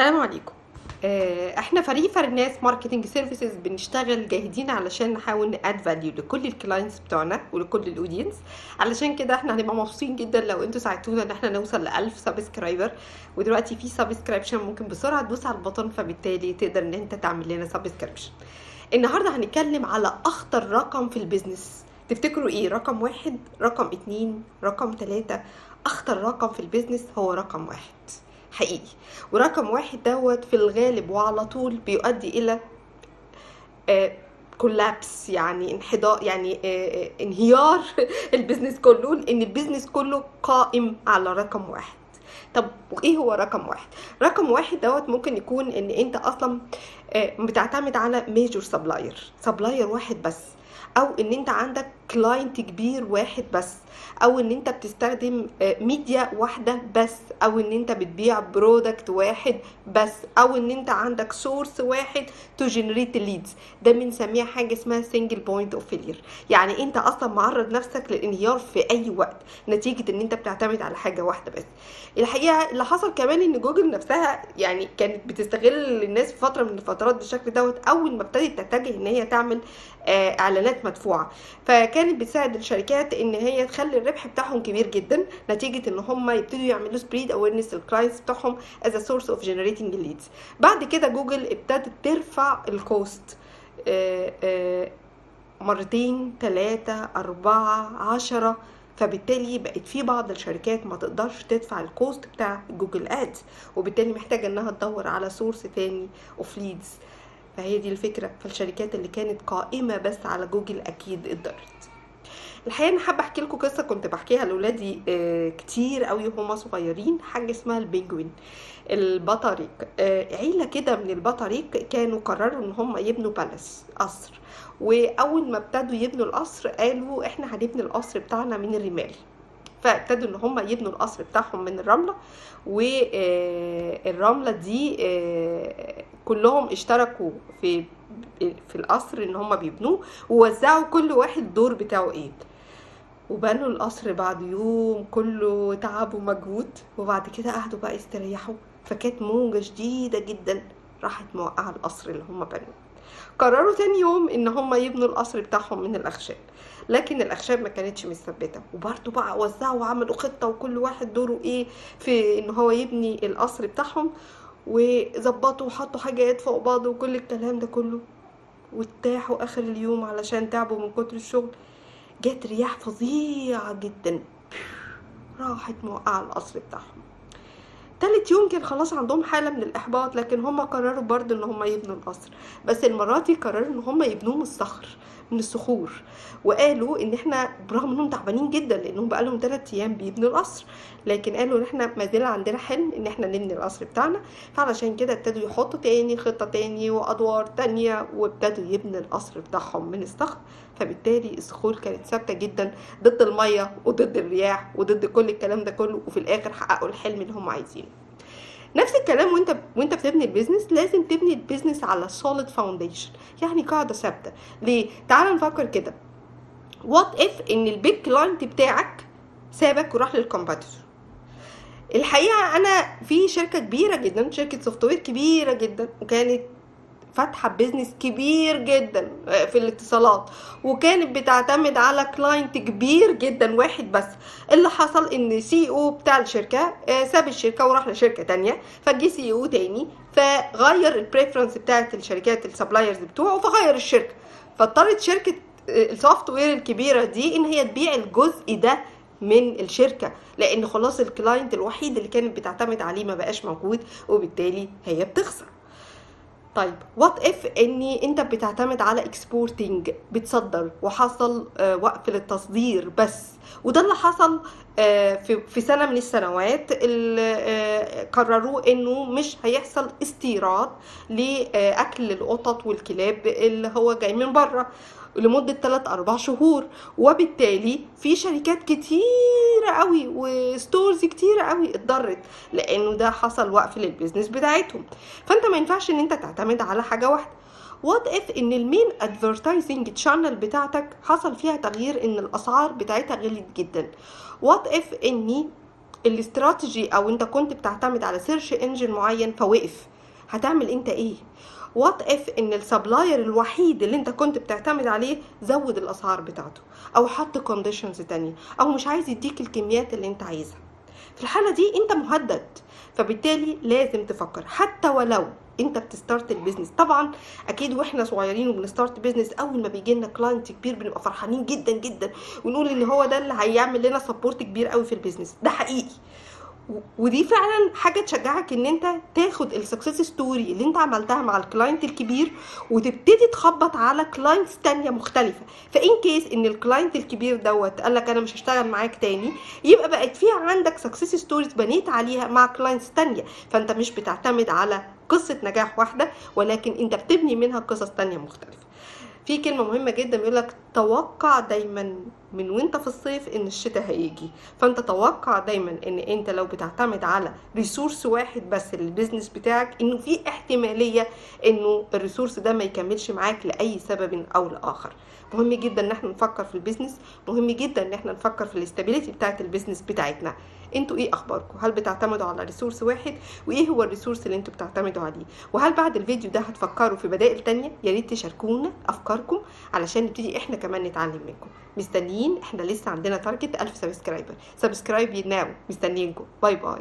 السلام عليكم. آه، إحنا فريق فرناس Marketing Services بنشتغل جاهدين علشان نحاول ن add value لكل ال clients بتوعنا ولكل ال audience علشان كده إحنا هنبقى مبسوطين جدا لو أنتوا ساعدتونا ان إحنا نوصل ل 1000 subscriber ودلوقتي في subscription ممكن بسرعة تدوس على ال button فبالتالي تقدر ان انت تعمل لنا subscription النهارده هنتكلم على أخطر رقم في ال business تفتكروا إيه؟ رقم واحد رقم اتنين رقم تلاتة. أخطر رقم في ال business هو رقم واحد. حقيقي. ورقم واحد دوت في الغالب وعلى طول بيؤدي إلى collapse يعني انحدار يعني آه، آه، انهيار ال business كله لأن ال business كله قائم على رقم واحد. طب وايه هو رقم واحد؟ رقم واحد دوت ممكن يكون إن أنت أصلا آه، بتعتمد على major supplier supplier واحد بس. أو إن أنت عندك client كبير واحد بس أو إن أنت بتستخدم ميديا واحدة بس أو إن أنت بتبيع product واحد بس أو إن أنت عندك source واحد to generate leads ده بنسميها حاجة اسمها single point of failure يعني أنت أصلا معرض نفسك للانهيار في أي وقت نتيجة إن أنت بتعتمد على حاجة واحدة بس. الحقيقة اللي حصل كمان إن جوجل نفسها يعني كانت بتستغل الناس في فترة من الفترات بالشكل دوت أول ما ابتدت تتجه إن هي تعمل آه، إعلانات مدفوعة. فكانت بتساعد الشركات إن هي تخلي الربح بتاعهم كبير جدا نتيجة إن هم يبتدوا يعملوا spread awareness لل clients بتاعهم as source of generating leads بعد كده جوجل ابتدت ترفع ال cost آه، آه، مرتين ثلاثة أربعة عشرة. فبالتالي بقت في بعض الشركات ما تقدرش تدفع ال cost بتاع جوجل Ads وبالتالي محتاجة إنها تدور على source تاني of leads فهي دي الفكرة. فالشركات اللي كانت قائمة بس على جوجل أكيد اتضرت الحقيقة أنا حابة أحكي لكم قصة كنت بحكيها لاولادي آه، كتير قوي وهم صغيرين. حاجة اسمها ال penguin البطاريق. آه، عيلة كده من البطاريق كانوا قرروا إن هم يبنوا palace قصر. وأول ما ابتدوا يبنوا القصر قالوا إحنا هنبني القصر بتاعنا من الرمال. فابتدوا إن هم يبنوا القصر بتاعهم من الرملة. والرمله دي آه، كلهم اشتركوا في في القصر ان هم بيبنوه ووزعوا كل واحد الدور بتاعه إيه. وبنوا القصر بعد يوم كله تعب ومجهود وبعد كده قعدوا بقى يستريحوا. فكانت موجة شديدة جدا راحت موقعة القصر اللي هم بنوه. قرروا تاني يوم إن هم يبنوا القصر بتاعهم من الأخشاب. لكن الأخشاب ما كانتش مثبته وبرده بقى وزعوا وعملوا خطة وكل واحد دوره إيه في إن هو يبني القصر بتاعهم. وظبطوا وحطوا حاجات فوق بعض وكل الكلام ده كله. وارتاحوا آخر اليوم علشان تعبوا من كتر الشغل. جت رياح فظيعة جدا. راحت موقعة القصر بتاعهم. تالت يوم كان خلاص عندهم حالة من الإحباط لكن هم قرروا برضه إن هم يبنوا القصر. بس المرة دي قرروا إن هم يبنوه من الصخر من الصخور. وقالوا إن إحنا برغم إنهم تعبانين جدا لأنهم بقالهم ثلاث أيام بيبنوا القصر. لكن قالوا إن إحنا ما زال عندنا حلم إن إحنا نبني القصر بتاعنا. فعلشان كده ابتدوا يحطوا تاني خطة تاني وأدوار تانية وابتدوا يبنوا القصر بتاعهم من الصخر. فبالتالي الصخور كانت ثابتة جدا ضد المية وضد الرياح وضد كل الكلام ده كله. وفي الآخر حققوا الحلم اللي هم عايزينه. نفس الكلام وانت وانت بتبني ال business لازم تبني ال business على solid foundation يعني قاعدة ثابتة. ليه؟ تعال نفكر كده. What if إن ال big client بتاعك سابك وراح لل competitor الحقيقة أنا في شركة كبيرة جدا شركة software كبيرة جدا وكانت فاتحة business كبير جدا في الاتصالات. وكانت بتعتمد على client كبير جدا واحد بس. اللي حصل إن CEO بتاع الشركة ساب الشركة وراح لشركة تانية فجي CEO تاني فغير ال preference بتاعت الشركات ال suppliers بتوعه فغير الشركة. فاضطرت شركة ال software الكبيرة دي إن هي تبيع الجزء ده من الشركة. لأن خلاص ال client الوحيد اللي كانت بتعتمد عليه ما بقاش موجود وبالتالي هي بتخسر. طيب what if إن أنت بتعتمد على exporting بتصدر وحصل آه وقف للتصدير بس. وده اللي حصل آه في سنة من السنوات اللي آه قرروا إنه مش هيحصل استيراد لأكل القطط والكلاب اللي هو جاي من بره. لمدة 3 4 شهور. وبالتالي في شركات كتيرة قوي و stores كتيرة قوي اتضرت لأنه ده حصل وقف لل business بتاعتهم. فأنت ما ينفعش إن أنت تعتمد على حاجة واحدة. What if إن ال main advertising channel بتاعتك حصل فيها تغيير إن الأسعار بتاعتها غلت جدا؟ What if إن ال strategy أو أنت كنت بتعتمد على search engine معين فوقف؟ هتعمل أنت إيه؟ What if إن ال supplier الوحيد اللي أنت كنت بتعتمد عليه زود الأسعار بتاعته أو حط conditions تانية أو مش عايز يديك الكميات اللي أنت عايزها. في الحالة دي أنت مهدد فبالتالي لازم تفكر. حتى ولو أنت بت start ال business طبعا أكيد وإحنا صغيرين وبن start business أول ما بيجي لنا client كبير بنبقى فرحانين جدا جدا ونقول إن هو ده اللي هيعمل لنا support كبير قوي في ال business ده حقيقي. ودي فعلا حاجة تشجعك إن أنت تاخد ال success story اللي أنت عملتها مع ال client الكبير وتبتدي تخبط على clients تانية مختلفة. ف in case إن ال client الكبير دوت قال لك أنا مش هشتغل معاك تاني يبقى بقت في عندك success stories بنيت عليها مع clients تانية. فأنت مش بتعتمد على قصة نجاح واحدة ولكن أنت بتبني منها قصص تانية مختلفة. في كلمة مهمة جدا بيقول لك توقع دايما من وانت في الصيف إن الشتاء هيجي. فأنت توقع دايما إن أنت لو بتعتمد على resource واحد بس لل business بتاعك إنه في احتمالية إنه ال resource ده ما يكملش معاك لأي سبب أو لآخر. مهم جدا إن إحنا نفكر في ال business مهم جدا إن إحنا نفكر في ال stability بتاعت ال business بتاعتنا. أنتوا إيه أخباركم؟ هل بتعتمدوا على resource واحد؟ وإيه هو ال resource اللي أنتوا بتعتمدوا عليه؟ وهل بعد الفيديو ده هتفكروا في بدائل تانية؟ يا ريت تشاركونا أفكاركم علشان نبتدي إحنا كمان نتعلم منكم. مستنيين. إحنا لسه عندنا target 1000 subscriber subscribe now مستنيينكم. bye bye